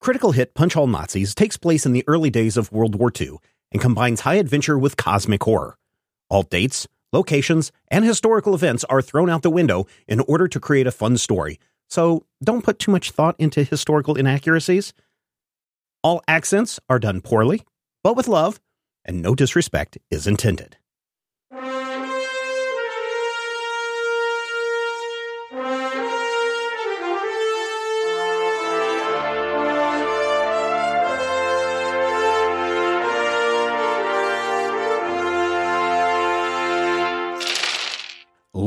Critical hit Punch All Nazis takes place in the early days of World War II and combines high adventure with cosmic horror. All dates, locations, and historical events are thrown out the window in order to create a fun story, so don't put too much thought into historical inaccuracies. All accents are done poorly, but with love, and no disrespect is intended.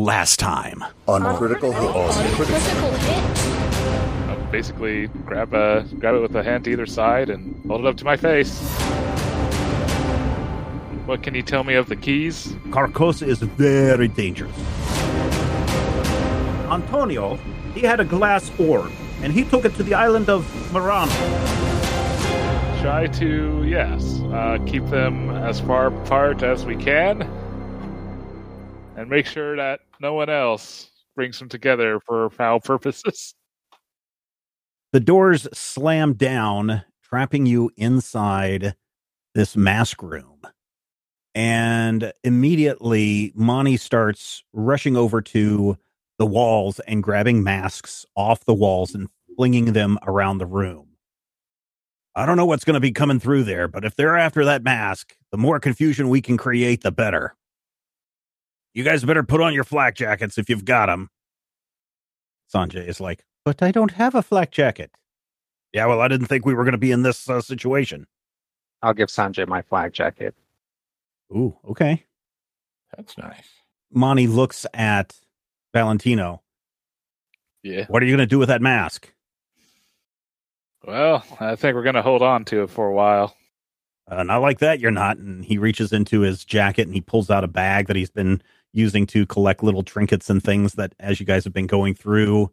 Last time. On critical hit. On critical Critical hit. I'll basically grab a grab it with a hand to either side and hold it up to my face. What can you tell me of the keys? Carcosa is very dangerous. Antonio, he had a glass orb, and he took it to the island of Murano. Try to yes, uh, keep them as far apart as we can, and make sure that no one else brings them together for foul purposes. The doors slam down, trapping you inside this mask room. And immediately, Monty starts rushing over to the walls and grabbing masks off the walls and flinging them around the room. I don't know what's going to be coming through there, but if they're after that mask, the more confusion we can create, the better. You guys better put on your flak jackets if you've got them. Sanjay is like, but I don't have a flak jacket. Yeah, well, I didn't think we were going to be in this uh, situation. I'll give Sanjay my flak jacket. Ooh, okay. That's nice. Monty looks at Valentino. Yeah. What are you going to do with that mask? Well, I think we're gonna hold on to it for a while. Uh, not like that, you're not. And he reaches into his jacket and he pulls out a bag that he's been using to collect little trinkets and things that, as you guys have been going through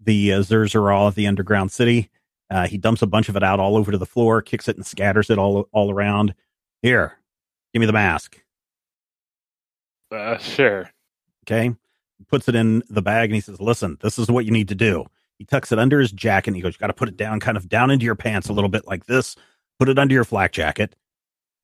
the uh, Zerzura of the underground city, uh, he dumps a bunch of it out all over to the floor, kicks it and scatters it all all around. Here, give me the mask. Uh, sure. Okay. Puts it in the bag and he says, Listen, this is what you need to do. He tucks it under his jacket and he goes, You got to put it down, kind of down into your pants a little bit like this. Put it under your flak jacket.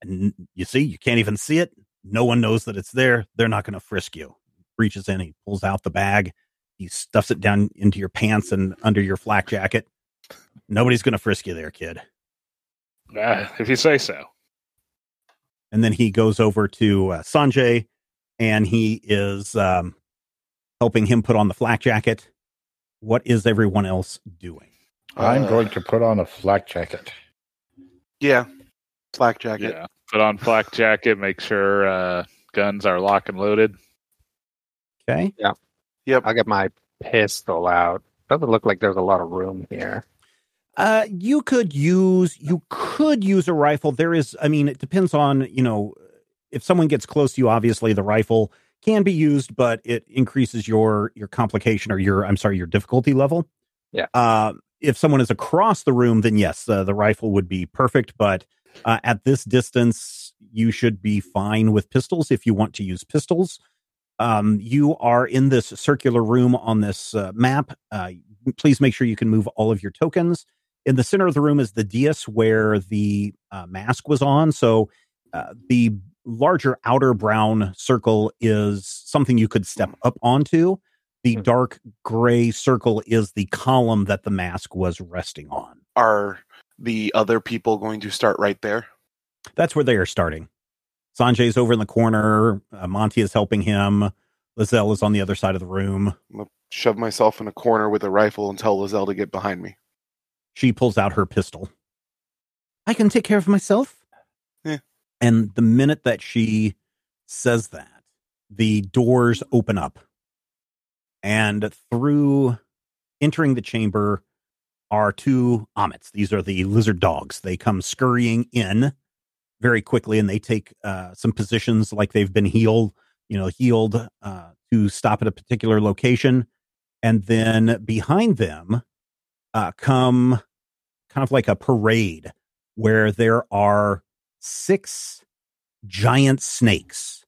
And you see, you can't even see it. No one knows that it's there. They're not going to frisk you. Reaches in, he pulls out the bag. He stuffs it down into your pants and under your flak jacket. Nobody's going to frisk you there, kid. Uh, if you say so. And then he goes over to uh, Sanjay and he is um, helping him put on the flak jacket. What is everyone else doing? I'm Uh, going to put on a flak jacket. Yeah. Flak jacket. Yeah. Put on flak jacket. Make sure uh, guns are lock and loaded. Okay. Yeah. Yep. I'll get my pistol out. Doesn't look like there's a lot of room here. Uh, you could use you could use a rifle. There is, I mean, it depends on you know if someone gets close to you. Obviously, the rifle can be used, but it increases your your complication or your I'm sorry your difficulty level. Yeah. Uh, if someone is across the room, then yes, uh, the rifle would be perfect. But uh, at this distance, you should be fine with pistols if you want to use pistols. Um, you are in this circular room on this uh, map. Uh, please make sure you can move all of your tokens. In the center of the room is the dais where the uh, mask was on. So uh, the larger outer brown circle is something you could step up onto. The dark gray circle is the column that the mask was resting on. Are the other people going to start right there? That's where they are starting. Sanjay's over in the corner. Uh, Monty is helping him. Lizelle is on the other side of the room. I'm gonna shove myself in a corner with a rifle and tell Lizelle to get behind me. She pulls out her pistol. I can take care of myself. Yeah. And the minute that she says that, the doors open up. And through entering the chamber are two omits. These are the lizard dogs. They come scurrying in very quickly and they take uh, some positions like they've been healed, you know, healed uh, to stop at a particular location. And then behind them uh, come kind of like a parade where there are six giant snakes.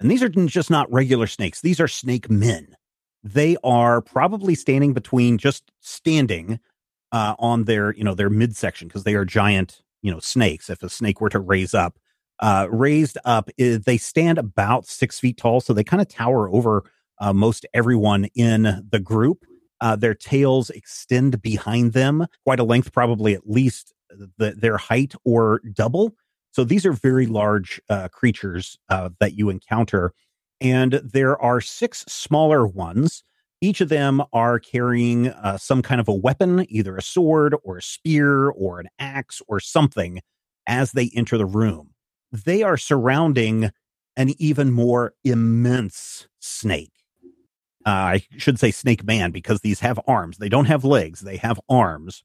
And these are just not regular snakes, these are snake men. They are probably standing between just standing uh, on their, you know, their midsection because they are giant, you know, snakes. If a snake were to raise up, uh, raised up, i- they stand about six feet tall, so they kind of tower over uh, most everyone in the group. Uh, their tails extend behind them quite a length, probably at least the, their height or double. So these are very large uh, creatures uh, that you encounter. And there are six smaller ones. Each of them are carrying uh, some kind of a weapon, either a sword or a spear or an axe or something, as they enter the room. They are surrounding an even more immense snake. Uh, I should say snake man because these have arms. They don't have legs, they have arms.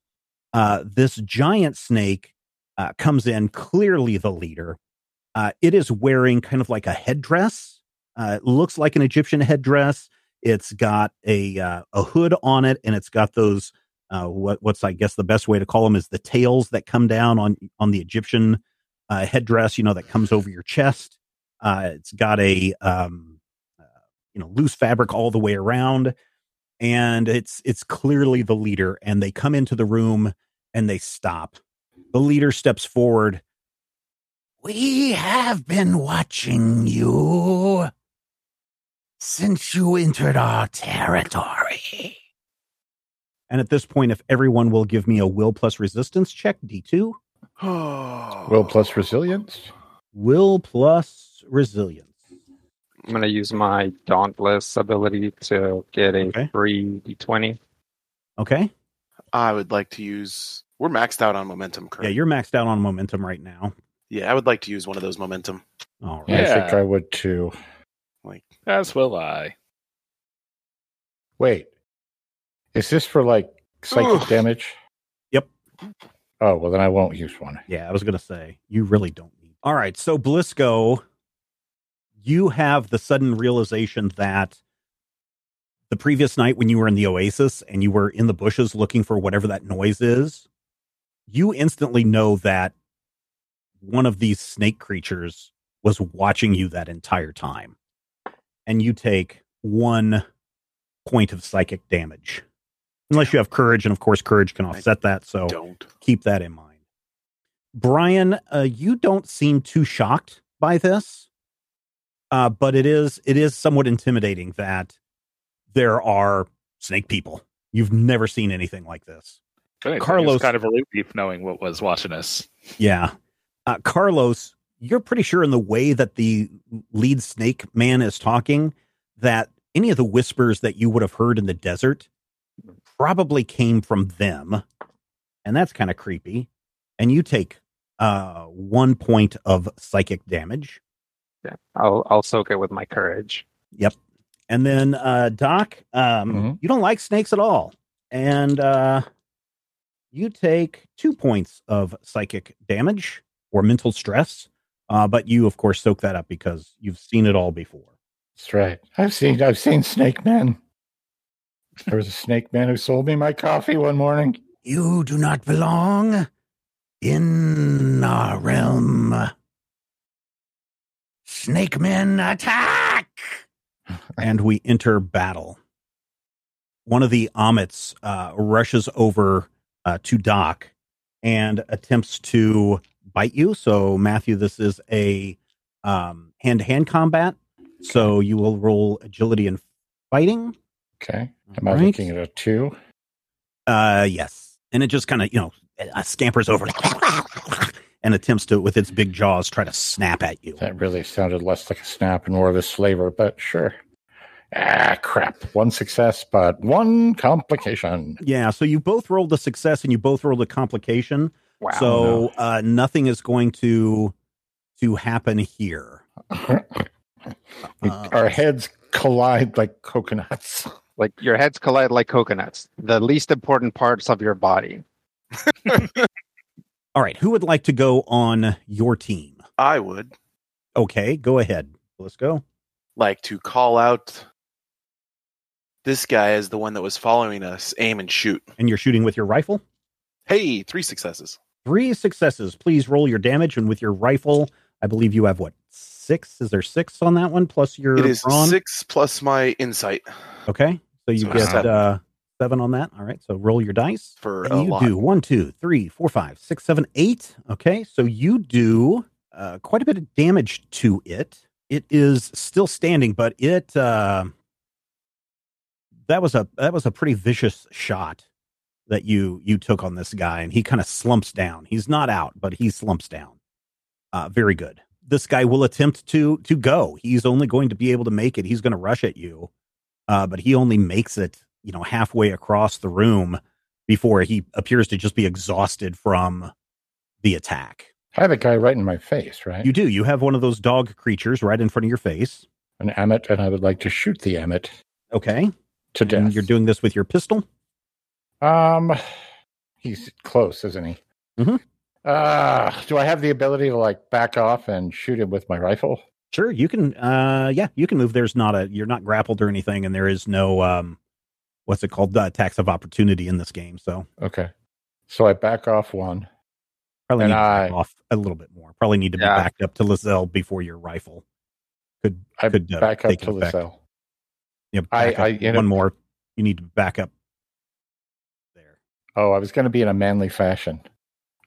Uh, this giant snake uh, comes in, clearly the leader. Uh, it is wearing kind of like a headdress. Uh, it looks like an Egyptian headdress. It's got a uh, a hood on it, and it's got those uh, what what's I guess the best way to call them is the tails that come down on on the Egyptian uh, headdress. You know that comes over your chest. Uh, it's got a um, uh, you know loose fabric all the way around, and it's it's clearly the leader. And they come into the room and they stop. The leader steps forward. We have been watching you since you entered our territory. And at this point, if everyone will give me a will plus resistance check, D2. Will plus resilience. Will plus resilience. I'm gonna use my Dauntless ability to get a Okay. free d20. Okay. I would like to use. We're maxed out on momentum, correct? Yeah, you're maxed out on momentum right now. Yeah, I would like to use one of those momentum. All right. Yeah, I think I would too. Like, As will I. Wait, is this for like psychic Ugh. damage? Yep. Oh well, then I won't use one. Yeah, I was going to say, you really don't need. All right. So, Blisco, you have the sudden realization that the previous night when you were in the oasis and you were in the bushes looking for whatever that noise is, you instantly know that one of these snake creatures was watching you that entire time. And you take one point of psychic damage. Unless you have courage, and of course, courage can offset that. So don't. keep that in mind. Brian, uh, you don't seem too shocked by this, uh, but it is it is somewhat intimidating that there are snake people. You've never seen anything like this. Anything, Carlos- kind of a relief knowing what was watching us. Yeah, uh, Carlos, you're pretty sure in the way that the lead snake man is talking that any of the whispers that you would have heard in the desert probably came from them, and that's kind of creepy. And you take uh, one point of psychic damage. Yeah, I'll I'll soak it with my courage. Yep. And then uh Doc, um Mhm. you don't like snakes at all. And uh you take 2 points of psychic damage or mental stress. Uh but you of course soak that up because you've seen it all before. That's right. I've seen I've seen Snake Man. There was a snake man who sold me my coffee one morning. You do not belong in our realm. Snake men attack! and we enter battle. One of the Omits uh, rushes over uh, to Doc and attempts to bite you. So, Matthew, this is a um, hand-to-hand combat. So you will roll agility and fighting. Okay. Am I Right. looking at a two? Uh, yes. And it just kind of, you know, uh, scampers over and attempts to, with its big jaws, try to snap at you. That really sounded less like a snap and more of a slaver, but sure. Ah, crap. One success, but one complication. Yeah. So you both rolled a success and you both rolled a complication. Wow. so uh, nothing is going to to happen here. Uh, Our heads collide like coconuts. like your heads collide like coconuts, the least important parts of your body. all right. Who would like to go on your team? I would Okay, go ahead. Let's go. like to call out this guy as the one that was following us. Aim and shoot. And you're shooting with your rifle. Hey, three successes. Three successes. Please roll your damage. And with your rifle, I believe you have what six? Is there six on that one plus your It is brawn? six plus my insight. Okay, so you So get seven. uh, seven on that. All right. So roll your dice. for And you lot. do one, two, three, four, five, six, seven, eight. Okay, so you do uh, quite a bit of damage to it. It is still standing, but it uh, that was a that was a pretty vicious shot that you you took on this guy, and he kind of slumps down. He's not out, but he slumps down. Uh, very good. This guy will attempt to to go. He's only going to be able to make it. He's going to rush at you, uh, but he only makes it you know halfway across the room before he appears to just be exhausted from the attack. I have a guy right in my face, right? You do. You have one of those dog creatures right in front of your face. An Emmet, and I would like to shoot the Emmet Okay. to death. And you're doing this with your pistol. Um, he's close, isn't he? Mhm. Uh, do I have the ability to like back off and shoot him with my rifle? Sure, you can. Uh, yeah, you can move. There's not a. You're not grappled or anything, and there is no um, what's it called? Uh, tax of opportunity in this game. So Okay. So I back off one. probably And need to back I- off a little bit more. Probably need to be Yeah. backed up to Lizelle before your rifle could I could uh, back up to effect. Lizelle. Yeah, I- I- you one know- more. You need to back up there. Oh, I was going to be in a manly fashion,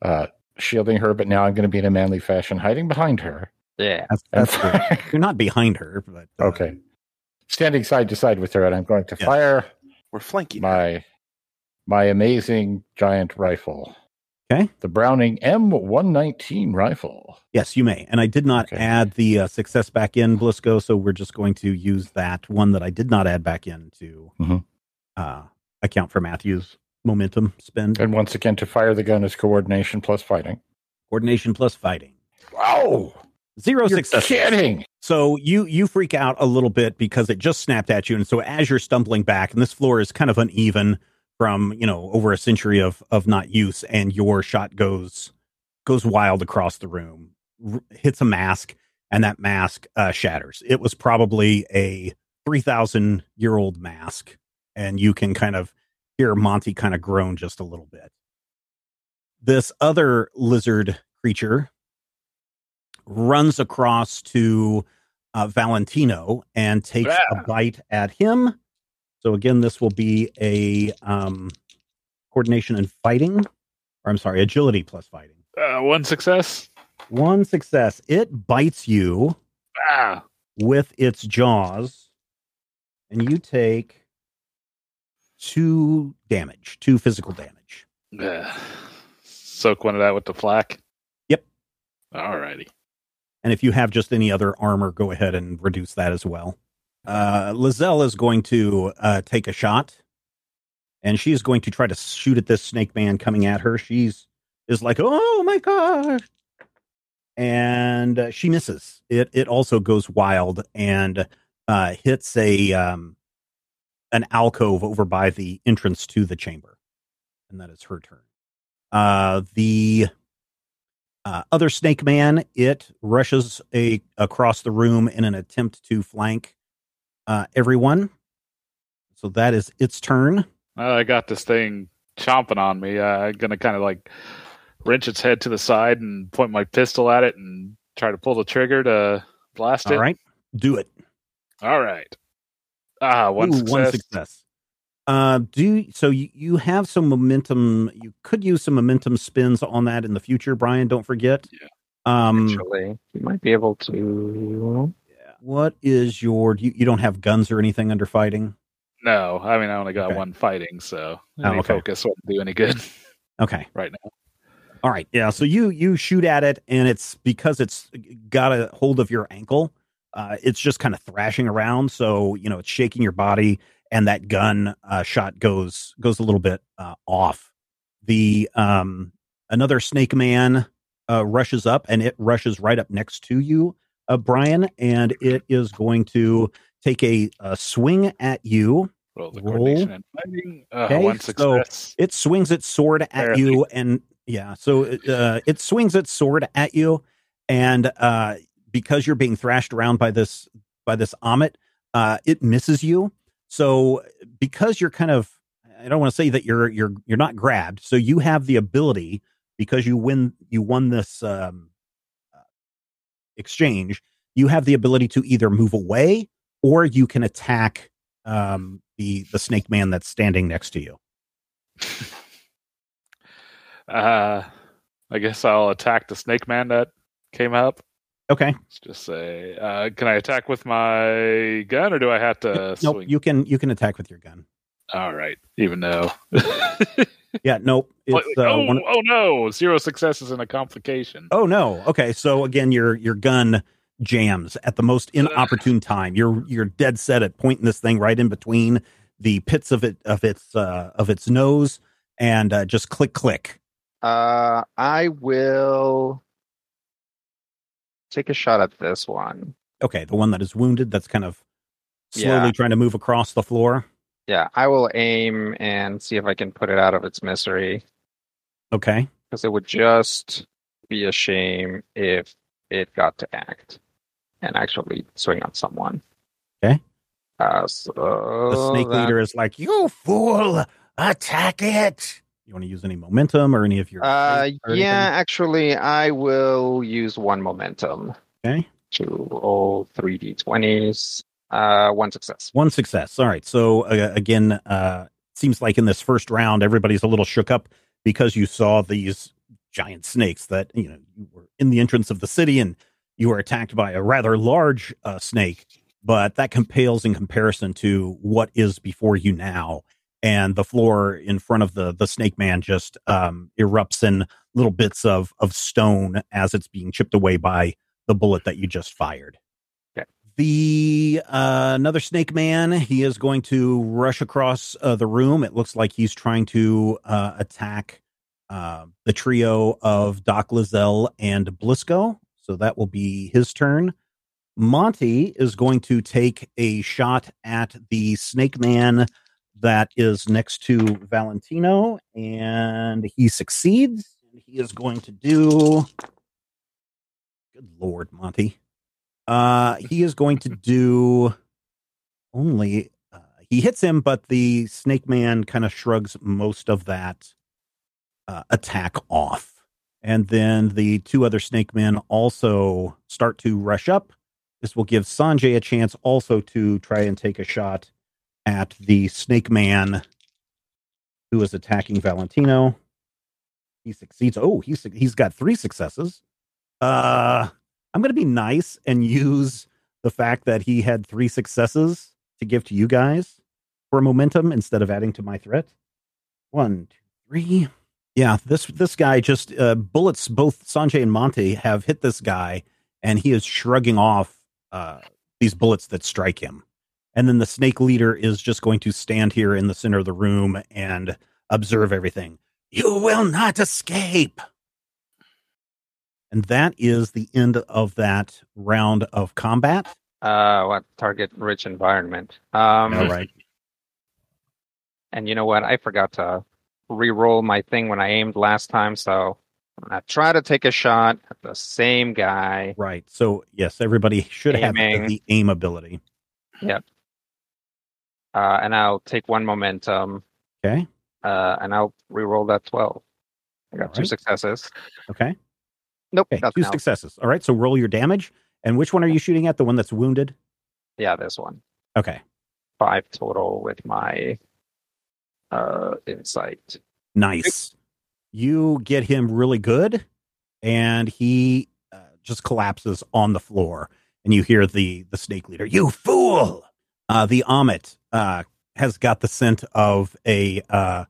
uh, shielding her, but now I'm going to be in a manly fashion, hiding behind her. Yeah. That's, that's. You're not behind her, but uh, okay. Standing side to side with her, and I'm going to Yeah. fire We're flanking. her. my my amazing giant rifle. Okay. The Browning M119 rifle. Yes, you may. And I did not Okay. add the uh, success back in Blisco, so we're just going to use that one that I did not add back in to Mhm. uh, account for Matthew's momentum spend. And once again, to fire the gun is coordination plus fighting. Coordination plus fighting. Wow. 0 You're success. kidding. So you you freak out a little bit because it just snapped at you, and so as you're stumbling back, and this floor is kind of uneven from you know over a century of of not use, and your shot goes goes wild across the room, r- hits a mask, and that mask uh, shatters. It was probably a three thousand year old mask, and you can kind of hear Monty kind of groan just a little bit. This other lizard creature runs across to uh, Valentino and takes a bite at him. So again, this will be a um, coordination and fighting, or I'm sorry, agility plus fighting. Uh, one success. One success. It bites you Ah, with its jaws, and you take two damage, two physical damage. Ugh. soak one of that with the flak. Yep. Alrighty. And if you have just any other armor, go ahead and reduce that as well. Uh, Lizelle is going to uh, take a shot, and she is going to try to shoot at this snake man coming at her. She's is like, "Oh my god!" and uh, she misses. It it also goes wild and uh, hits a um, an alcove over by the entrance to the chamber, and that is her turn. Uh, the uh, other snake man, it rushes a across the room in an attempt to flank uh, everyone. So that is its turn. Well, I got this thing chomping on me. Uh, I'm gonna kind of like wrench its head to the side and point my pistol at it and try to pull the trigger to blast it. All right, do it. All right. Ah, one Ooh, success. One success. Uh, do so you, you have some momentum. You could use some momentum spins on that in the future, Brian. Don't forget. Yeah. Um, Actually, you might be able to. Yeah. what is your? You, you don't have guns or anything under fighting. No, I mean I only got Okay. one fighting, so Oh, any okay. focus won't do any good Okay. right now. All right. Yeah. So you you shoot at it, and it's because it's got a hold of your ankle. Uh, it's just kind of thrashing around. So you know it's shaking your body, and that gun uh, shot goes goes a little bit uh, off. The um another snake man uh, rushes up, and it rushes right up next to you, uh, Brian, and it is going to take a, a swing at you. Roll the Roll. coordination and fighting. Uh, Okay, one so- it swings its sword at you and yeah so uh, it swings its sword at you and uh, because you're being thrashed around by this by this omet uh, it misses you so because you're kind of i don't want to say that you're you're you're not grabbed so you have the ability because you win you won this um, exchange you have the ability to either move away or you can attack um, the the snake man that's standing next to you. Uh, I guess I'll attack the snake man that came up. Okay. Let's just say, uh, can I attack with my gun, or do I have to nope. swing? You can you can attack with your gun. All right, even though. Yeah. Nope. It's Like, uh, oh, one, oh no! Zero successes and a complication. Oh no. Okay. So again, your your gun jams at the most inopportune time. You're you're dead set at pointing this thing right in between the pits of it of its uh, of its nose, and uh, just click click. Uh, I will take a shot at this one. Okay, the one that is wounded. That's kind of slowly Yeah. trying to move across the floor. Yeah, I will aim and see if I can put it out of its misery. Okay. Because it would just be a shame if it got to act and actually swing on someone. Okay. Uh, so The snake that- leader is like, "You fool! Attack it!" You want to use any momentum or any of your? Uh, yeah, actually, I will use one momentum Okay. to roll three d20s. Uh, one success. One success. All right. So uh, again, uh, seems like in this first round, everybody's a little shook up because you saw these giant snakes that you know you were in the entrance of the city and you were attacked by a rather large uh, snake, but that compales in comparison to what is before you now. And the floor in front of the the snake man just um, erupts in little bits of of stone as it's being chipped away by the bullet that you just fired. The uh, another snake man he is going to rush across uh, the room. It looks like he's trying to uh, attack uh, the trio of doc lizelle and blisco. So that will be his turn. Monty is going to take a shot at the snake man that is next to valentino and he succeeds he is going to do good lord monty uh, he is going to do only. Uh, he hits him, but the snake man kind of shrugs most of that uh, attack off. And then the two other snake men also start to rush up. This will give Sanjay a chance also to try and take a shot at the snake man who is attacking Valentino. He succeeds. Oh, he's he's got three successes. Uh I'm going to be nice and use the fact that he had three successes to give to you guys for momentum instead of adding to my threat. One, two, three. Yeah, this this guy just uh, bullets. Both Sanjay and Monty have hit this guy, and he is shrugging off uh, these bullets that strike him. And then the snake leader is just going to stand here in the center of the room and observe everything. You will not escape. And that is the end of that round of combat. Uh, what target rich environment? Um, All right. And you know what? I forgot to re-roll my thing when I aimed last time, so I'm try to take a shot at the same guy. Right. So, yes, everybody should have Aiming. the aim ability. Uh, and I'll take one momentum. Okay. Uh, and I'll re-roll that twelve. I got All two right. successes. Okay. Nope, Okay. Two successes. All right. So, roll your damage. And which one are you shooting at? The one that's wounded? Yeah, this one. Okay. Five total with my uh insight. Nice. You get him really good, and he uh, just collapses on the floor. And you hear the the snake leader, "You fool!" Uh, the Amit uh, has got the scent of a uh,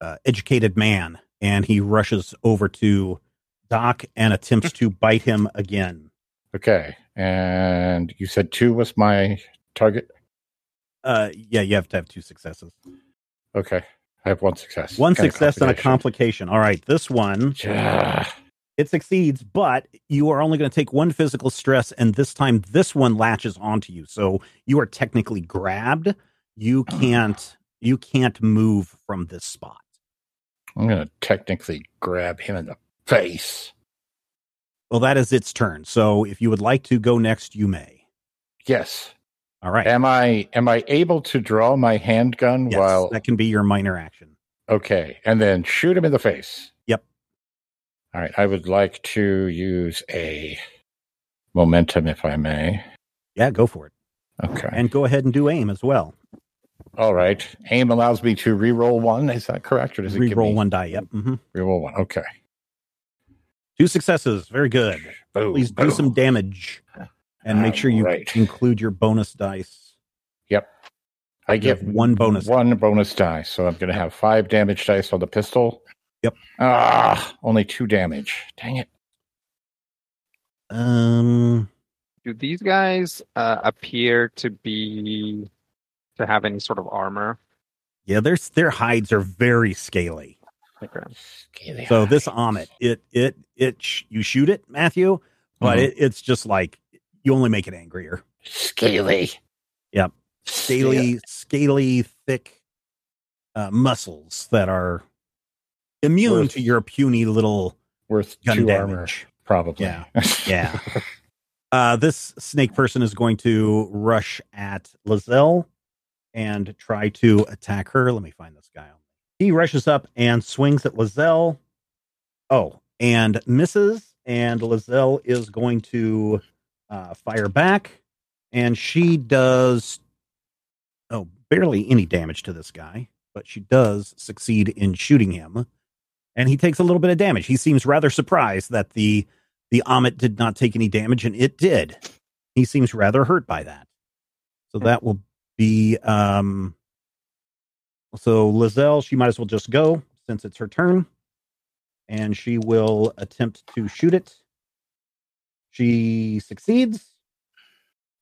uh, educated man, and he rushes over to Doc and attempts to bite him again. Okay. And you said two was my target? Uh, yeah, you have to have two successes. Okay. I have one success. One a success and a complication. complication. All right, this one Yeah. it succeeds, but you are only going to take one physical stress, and this time this one latches onto you. So you are technically grabbed. You mm. can't you can't move from this spot. I'm going to technically grab him in the face. Well, that is its turn. So if you would like to go next, you may. Yes. All right. Am I am I able to draw my handgun Yes, while that can be your minor action. okay, and then shoot him in the face? Yep. All right. I would like to use a momentum if I may. Yeah, go for it. Okay. And go ahead and do aim as well. All right. Aim allows me to re-roll one. Is that correct, or does it give Reroll me- one die. Yep. Mm-hmm. Re-roll one. Okay. Two successes. Very good. Boom, Please do some damage, and make sure you Alright. include your bonus dice. Yep. I You get one bonus. One bonus die, so I'm going to have five damage dice on the pistol. Yep. Ah, only two damage. Dang it. Um, Do these guys uh, appear to be to have any sort of armor? yeah, their their hides are very scaly. Okay. So this omet, it it it sh- you shoot it, Matthew, but Mhm. it, it's just like you only make it angrier. scaly. Yep. Scaly, scaly, thick uh, muscles that are immune Worth- to your puny little Worth gun two damage. armor, probably. Yeah. Yeah. uh, this snake person is going to rush at Lizelle and try to attack her. Let me find this guy. He rushes up and swings at Lizelle. Oh, and misses. And Lizelle is going to uh, fire back. And she does, oh, barely any damage to this guy, but she does succeed in shooting him. And he takes a little bit of damage. He seems rather surprised that the the Amit did not take any damage, and it did. He seems rather hurt by that. So that will be um so Lizelle, she might as well just go since it's her turn. And she will attempt to shoot it. She succeeds.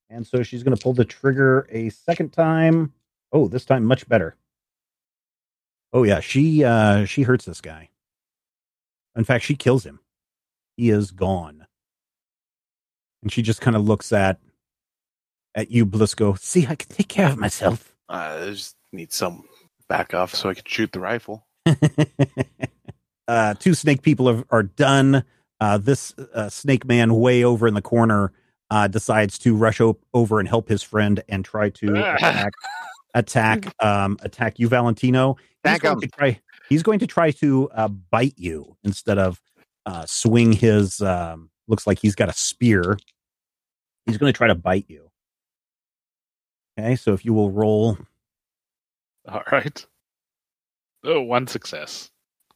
And so she's going to pull the trigger a second time. Oh, this time much better. Oh yeah, she uh she hurts this guy. In fact, she kills him. He is gone. And she just kind of looks at at you, Blisco. See, I can take care of myself. I just need some back off so I can shoot the rifle. uh, two snake people are, are done. Uh, this uh, snake man, way over in the corner, uh, decides to rush o- over and help his friend and try to attack attack um, attack you, Valentino. He's going to try. He's going to try to uh, bite you instead of uh, swing his. Um, looks like he's got a spear. He's going to try to bite you. Okay, so if you will roll. All right. Oh, one success.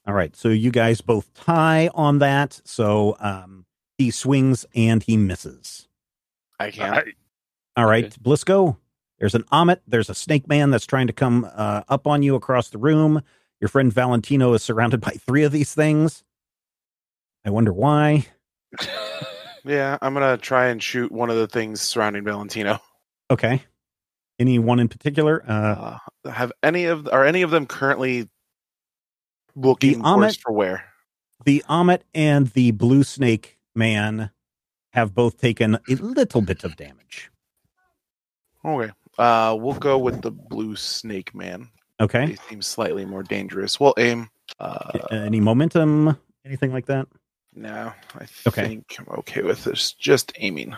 All right, so you guys both tie on that. So um, he swings and he misses. I can't. I- All right, Okay. Blisco. There's an Omet. There's a snake man that's trying to come uh, up on you across the room. Your friend Valentino is surrounded by three of these things. I wonder why. yeah, I'm gonna try and shoot one of the things surrounding Valentino. Okay. Any one in particular? Uh, Uh, have any of are any of them currently looking Amit- for wear? the Omet and the blue snake man have both taken a little bit of damage. Okay. Uh, we'll go with the blue snake man. Okay. He seems slightly more dangerous. We'll aim. Uh, Any momentum? Anything like that? no, I Okay. think I'm okay with this. Just aiming.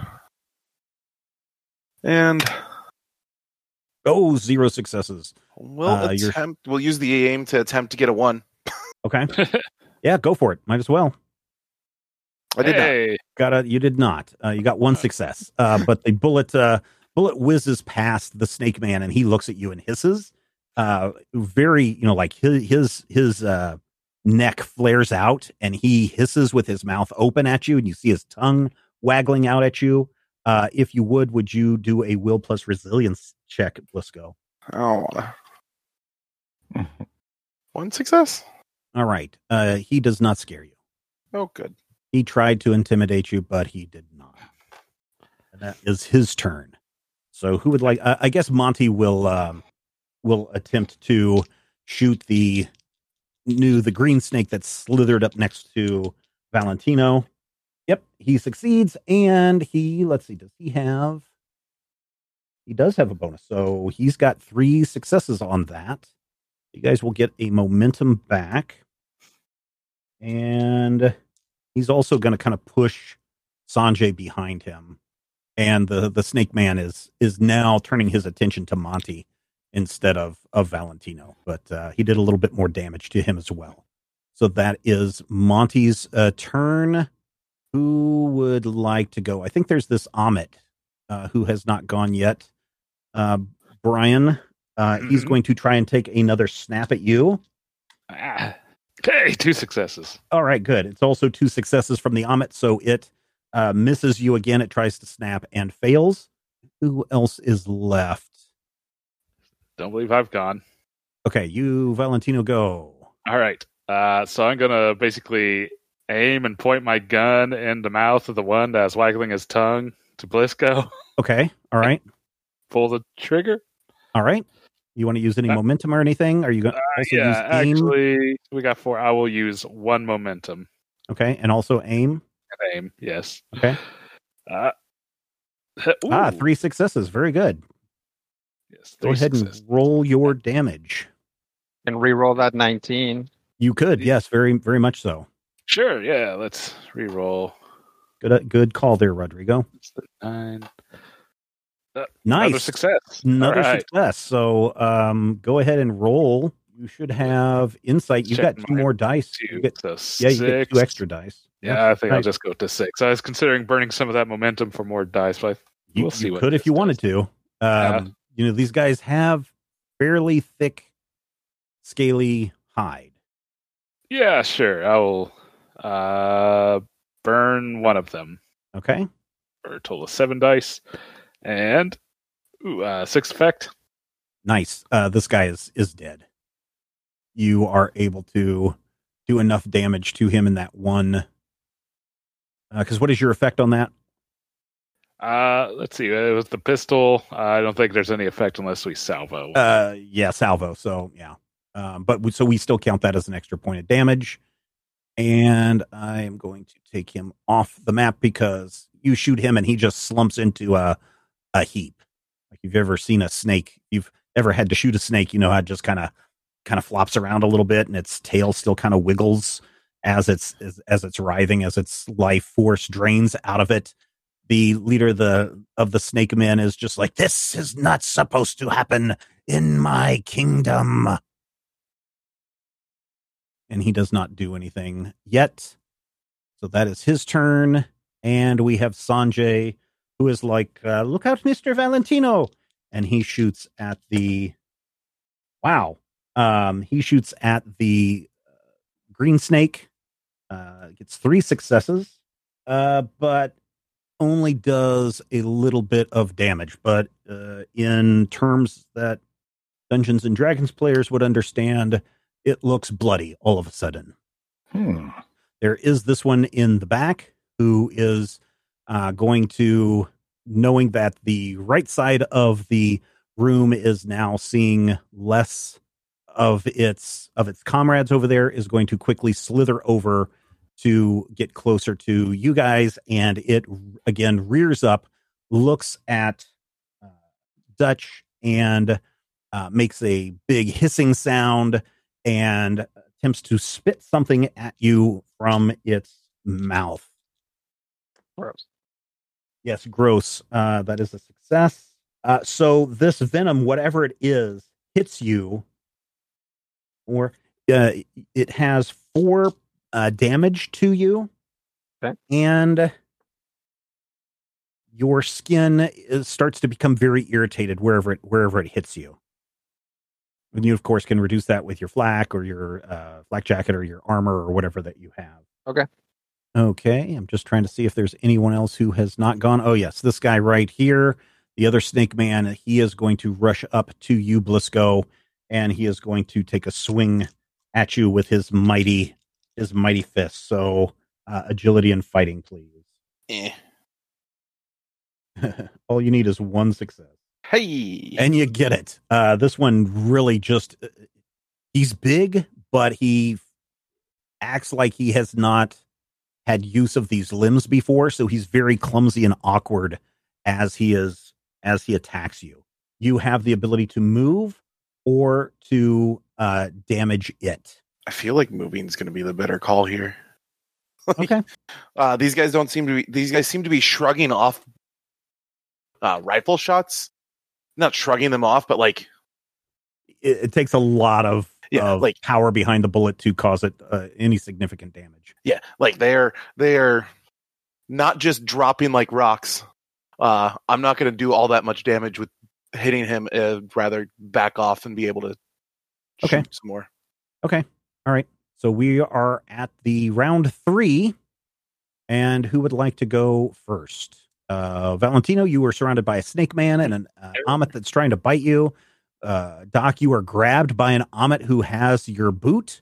And Oh, zero successes. we'll Uh, you're- attempt. We'll use the aim to attempt to get a one. Okay. yeah, go for it. Might as well. I did not. Got a. You did not. Uh, you got one success. Uh, but the bullet uh, bullet whizzes past the snake man, and he looks at you and hisses. Uh, very, you know, like his his his uh, neck flares out, and he hisses with his mouth open at you, and you see his tongue waggling out at you. Uh, if you would, would you do a will plus resilience check, Blisco? I don't wanna. One success. All right. Uh, he does not scare you. Oh, good. He tried to intimidate you, but he did not. And that is his turn. So who would like? I I guess Monty will um, will attempt to shoot the new the green snake that slithered up next to Valentino. Yep, he succeeds, and he let's see, does he have? He does have a bonus, so he's got three successes on that. You guys will get a momentum back, and he's also going to kind of push Sanjay behind him, and the the Snake Man is is now turning his attention to Monty instead of of Valentino, but uh, he did a little bit more damage to him as well. So that is Monty's uh, turn. Who would like to go? I think there's this Amit uh, who has not gone yet. Uh, Brian, Uh, He's Mhm. going to try and take another snap at you. Ah. Okay, two successes. All right, good. It's also two successes from the Amit, so it uh, misses you again. It tries to snap and fails. Who else is left? Don't believe I've gone. Okay, you, Valentino, go. All right. Uh, so I'm gonna basically aim and point my gun in the mouth of the one that's waggling his tongue to Blisco. Okay, all right, Pull the trigger. all right. You want to use any Uh, momentum or anything? Are you going to also yeah, use aim? actually, we got four. I will use one momentum Okay, and also aim. and aim. Yes. Okay. Uh, Ah, three successes. Very good. Yes, Go ahead successes. and roll your damage. And re-roll that 19. You could, yes, very, very much so. Sure. Yeah. Let's re-roll. Good, uh, good call there, Rodrigo. Nine. Another Nice, success. another right. success. So, um, go ahead and roll. You should have insight. You've got two more dice. Two. You get, so yeah, you get two extra dice. Yeah, I think I'll just go to six. I was considering burning some of that momentum for more dice, but You, we'll see you could if you wanted to. Um, You know, these guys have fairly thick, scaly hide. yeah, sure. I will uh, burn one of them Okay. for a total of seven dice, and ooh, uh, six effect. Nice. Uh, this guy is is dead. You are able to do enough damage to him in that one. Because what is your effect on that? Uh, let's see. It was the pistol. I don't think there's any effect unless we salvo. Uh, yeah, salvo. So yeah, um, but we, so we still count that as an extra point of damage. And I am going to take him off the map because you shoot him and he just slumps into a a heap. Like you've ever seen a snake, you've ever had to shoot a snake, you know how it just kind of kind of flops around a little bit and its tail still kind of wiggles as it's as, as it's writhing as its life force drains out of it the leader of the of the snake men is just like this is not supposed to happen in my kingdom and he does not do anything yet. So that is his turn. And we have sanjay who is like uh, look out mr valentino! And he shoots at the wow um he shoots at the uh, green snake. Uh gets three successes uh but only does a little bit of damage, but uh, in terms that Dungeons and Dragons players would understand, it looks bloody all of a sudden. Hmm. There is this one in the back who is uh, going to, knowing that the right side of the room is now seeing less of its of its comrades over there, is going to quickly slither over to get closer to you guys and it again rears up looks at uh, dutch and uh, makes a big hissing sound and attempts to spit something at you from its mouth. Gross. yes gross. Uh, that is a success. Uh, so this venom whatever it is hits you or uh, it has four uh, damage to you. Okay. and your skin is, starts to become very irritated wherever it wherever it hits you and you of course can reduce that with your flak or your uh, flak jacket or your armor or whatever that you have. Okay. okay i'm just trying to see if there's anyone else who has not gone. Oh yes this guy right here the other snake man he is going to rush up to you blisco and he is going to take a swing at you with his mighty his mighty fist. So uh, agility and fighting please. Eh. all you need is one success Hey. and you get it. Uh, this one really just uh, he's big, but he acts like he has not had use of these limbs before, so he's very clumsy and awkward as he is as he attacks you. You have the ability to move or to uh, damage it. I feel like moving is going to be the better call here. Okay. Uh, these guys don't seem to be. These guys seem to be shrugging off uh, rifle shots. Not shrugging them off, but like It, it takes a lot of, Yeah, of like- power behind the bullet to cause it uh, any significant damage. yeah, like they're they're not just dropping like rocks. Uh, I'm not going to do all that much damage with hitting him, uh, rather back off and be able to Okay. some more. Okay, all right. So we are at the round three. And who would like to go first? Uh, Valentino, you were surrounded by a snake man and an uh, Amit that's trying to bite you. Uh, Doc, you are grabbed by an Amit who has your boot.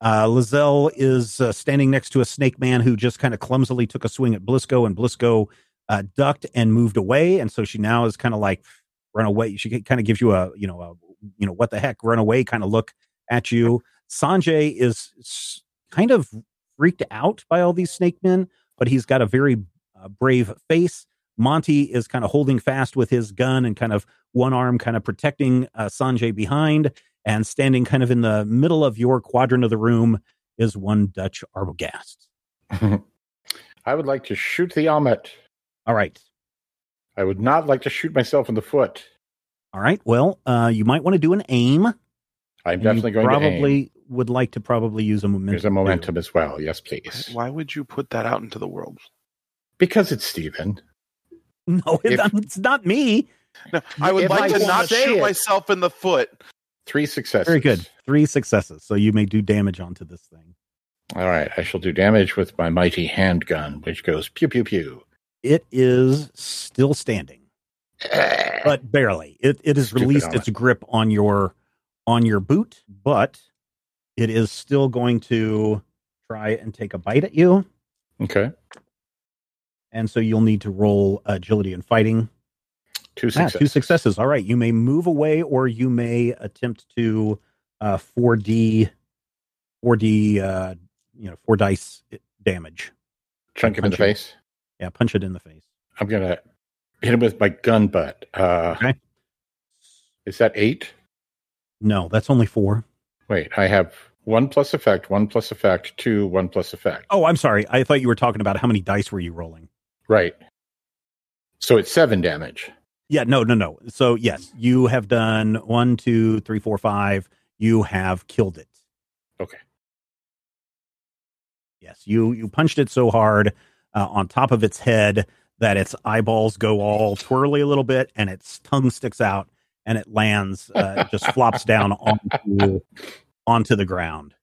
Uh, Lizelle is uh, standing next to a snake man who just kind of clumsily took a swing at Blisco, and Blisco uh, ducked and moved away. And so she now is kind of like run away. She kind of gives you a, you know, a, you know, what the heck, run away kind of look at you. Sanjay is kind of freaked out by all these snake men, but he's got a very uh, brave face. Monty is kind of holding fast with his gun and kind of one arm kind of protecting uh, Sanjay behind, and standing kind of in the middle of your quadrant of the room is one Dutch Arbogast. I would like to shoot the Amit. All right. I would not like to shoot myself in the foot. All right. Well, uh, you might want to do an aim. I'm and definitely going probably to. Probably would like to probably use a momentum. There's a too. momentum as well. Yes, please. Why would you put that out into the world? Because it's Steven. No, it- If- it's not me. No, I would If like I to not say shoot it. myself in the foot. Three successes. Very good. Three successes. So you may do damage onto this thing. All right. I shall do damage with my mighty handgun, which goes pew pew pew. It is still standing, but barely. It it has Stupid released on its grip on your on your boot, but it is still going to try and take a bite at you. Okay. And so you'll need to roll agility and fighting. Two Ah, successes. two successes. All right. You may move away or you may attempt to uh 4D 4D uh you know, four dice damage. Chunk him in the face. Yeah, punch it in the face. I'm going to hit him with my gun butt. Uh, Okay. Is that eight? No, that's only four. Wait, I have one plus effect, one plus effect, two, one plus effect. Oh, I'm sorry. I thought you were talking about how many dice were you rolling? Right. So it's seven damage. Yeah, no, no, no. So yes, you have done one, two, three, four, five. You have killed it. Okay. Yes, you you punched it so hard uh, on top of its head that its eyeballs go all twirly a little bit, and its tongue sticks out, and it lands, uh, just flops down onto onto the ground.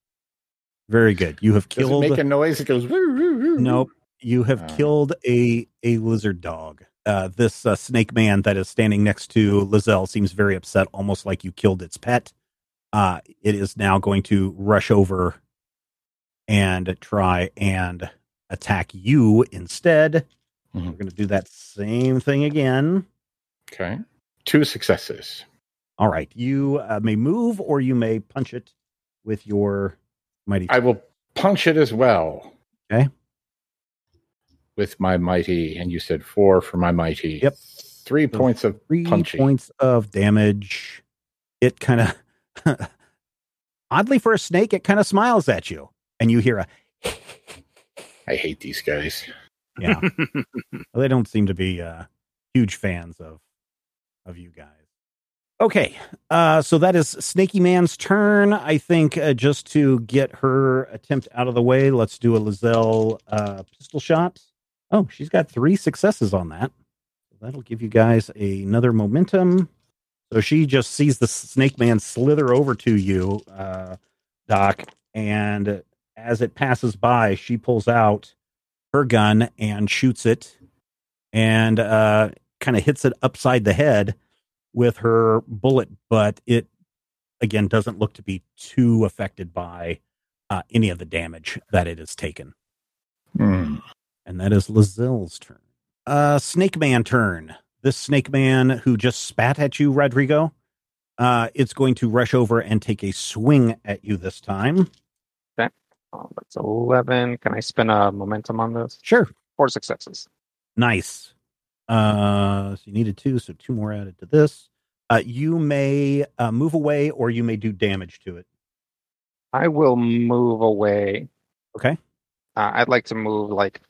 Very good. You have Does killed. it make a noise? It goes. "Woo, woo, woo." Nope. You have Oh. killed a a lizard dog. Uh, this uh, snake man that is standing next to Lizelle seems very upset, almost like you killed its pet. Uh, it is now going to rush over and try and attack you instead. Mhm. We're going to do that same thing again. Okay. Two successes. All right. You uh, may move or you may punch it with your mighty. I will punch it as well. Okay. With my mighty, and you said four for my mighty. Yep. Three points of three punchy. points of damage. It kind of, oddly for a snake, it kind of smiles at you, and you hear a I hate these guys. yeah. Well, they don't seem to be uh, huge fans of of you guys. Okay, uh, so that is Snaky Man's turn. I think uh, just to get her attempt out of the way, let's do a Lizelle uh, pistol shot. Oh, she's got three successes on that. That'll give you guys another momentum. So she just sees the Snake Man slither over to you, uh, Doc, and as it passes by, she pulls out her gun and shoots it and uh, kind of hits it upside the head with her bullet, but it again doesn't look to be too affected by uh, any of the damage that it has taken. Hmm. And that is Lizelle's turn. Uh, Snake Man turn. This Snake Man who just spat at you, Rodrigo, uh, it's going to rush over and take a swing at you this time. Oh, that's 11. Can I spin a momentum on this? Sure. Four successes. Nice. Uh, so you needed two, so two more added to this. Uh, you may uh, move away, or you may do damage to it. I will move away. Okay. Uh, I'd like to move like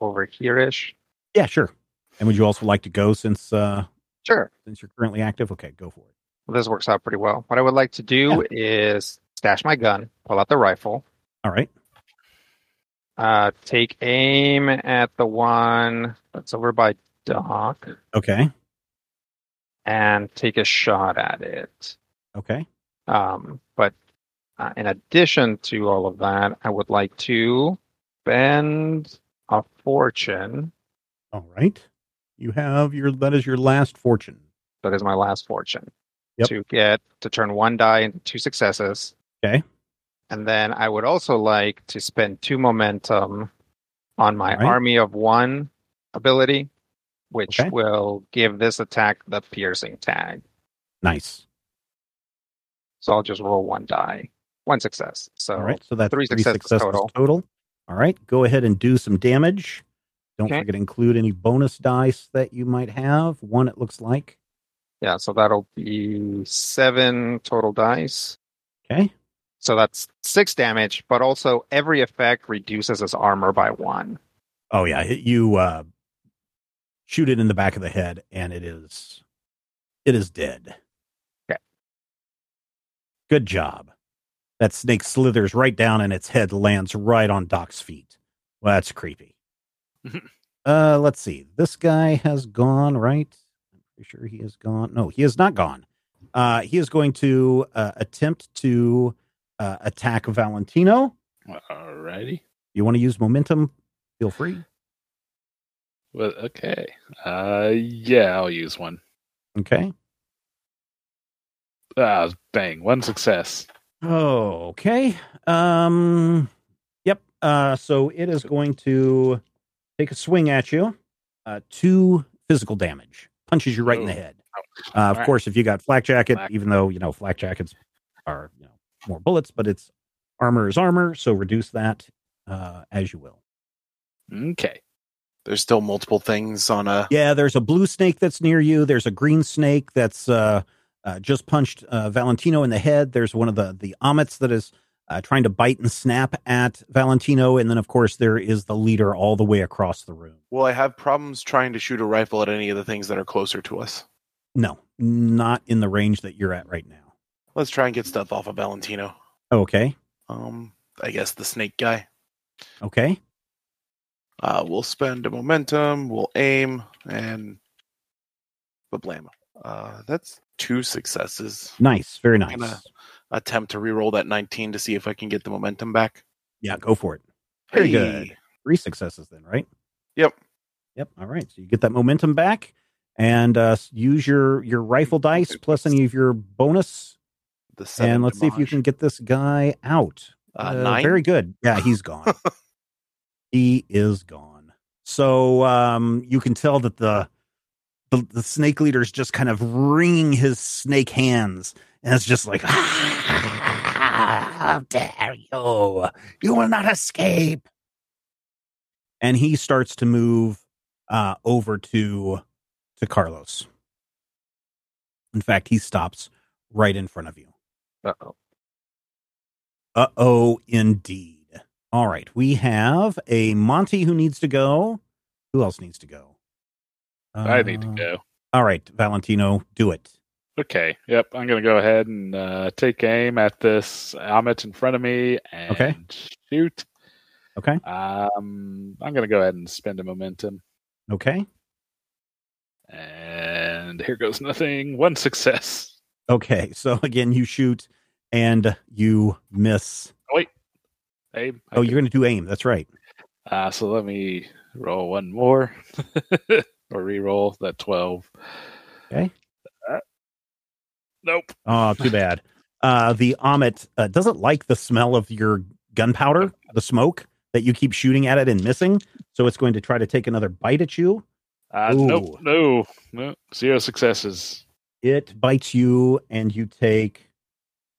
over here-ish. Yeah, sure. And would you also like to go since uh, Sure. since you're currently active? Okay, go for it. Well, this works out pretty well. What I would like to do is stash my gun, pull out the rifle, All right. uh, take aim at the one that's over by Doc. Okay. and take a shot at it. Okay. Um, but uh, in addition to all of that, I would like to spend a fortune. All right. You have your that is your last fortune. That is my last fortune. Yep. To get to turn one die into two successes. Okay. And then I would also like to spend two momentum on my Alright. army of one ability, which Okay. will give this attack the piercing tag. Nice. So I'll just roll one die, one success. So All right. So that's three successes total. total. All right. Go ahead and do some damage. Don't Okay. forget to include any bonus dice that you might have. One, it looks like. yeah, so that'll be seven total dice. Okay. So that's six damage, but also every effect reduces his armor by one. Oh yeah, you uh, shoot it in the back of the head, and it is it is dead. Okay. Good job. That snake slithers right down, and its head lands right on Doc's feet. Well, that's creepy. uh, let's see. This guy has gone right. I'm pretty sure he is gone. No, he is not gone. Uh, he is going to uh, attempt to uh, attack Valentino. Alrighty. You want to use momentum? Feel free. Well, okay. Uh, yeah, I'll use one. Okay. Ah, bang! One success. Oh, okay. Um yep. Uh so it is going to take a swing at you. Uh two physical damage. Punches you right in the head. Uh, of Alright. course, if you got flak jacket, Flak. even though, you know, flak jackets are, you know, more bullets, but it's armor is armor, so reduce that uh as you will. Okay. There's still multiple things on a. Yeah, there's a blue snake that's near you. There's a green snake that's uh, uh, just punched uh, Valentino in the head. There's one of the the omets that is uh, trying to bite and snap at Valentino, and then of course there is the leader all the way across the room. Will I have problems trying to shoot a rifle at any of the things that are closer to us? No, not in the range that you're at right now. Let's try and get stuff off of Valentino. Okay, Um, I guess the snake guy. okay, Uh, we'll spend a momentum. We'll aim and blam. Uh, that's two successes. nice, very nice. Gonna- Attempt to reroll that 19 to see if I can get the momentum back. Yeah, go for it. Very Hey. good. Three successes then, right? Yep. Yep. All right. So you get that momentum back, and uh, use your your rifle dice plus any of your bonus The seven and let's see if you can get this guy out. Uh, nine? Very good. Yeah, he's gone. he is gone. So um, you can tell that the, the the snake leader is just kind of wringing his snake hands, and it's just like, "How dare you! You will not escape!" And he starts to move uh, over to to Carlos. In fact, he stops right in front of you. Uh-oh. Uh oh, indeed. All right, we have a Monty who needs to go. Who else needs to go? I need to Uh, go. All right, Valentino, do it. Okay. Yep. I'm gonna go ahead and uh, take aim at this Amit in front of me and Okay. shoot. Okay. Um, I'm gonna go ahead and spend a momentum, Okay. and here goes nothing. One success. Okay. So again, you shoot and you miss. Wait. Aim. Oh, you're going to do aim. That's right. Uh, so let me roll one more, or re-roll that twelve. Okay. Uh, nope. Oh, too bad. Uh, the Amit uh, doesn't like the smell of your gunpowder, the smoke that you keep shooting at it and missing. So it's going to try to take another bite at you. Uh, Ooh. nope. No. No. Zero successes. It bites you, and you take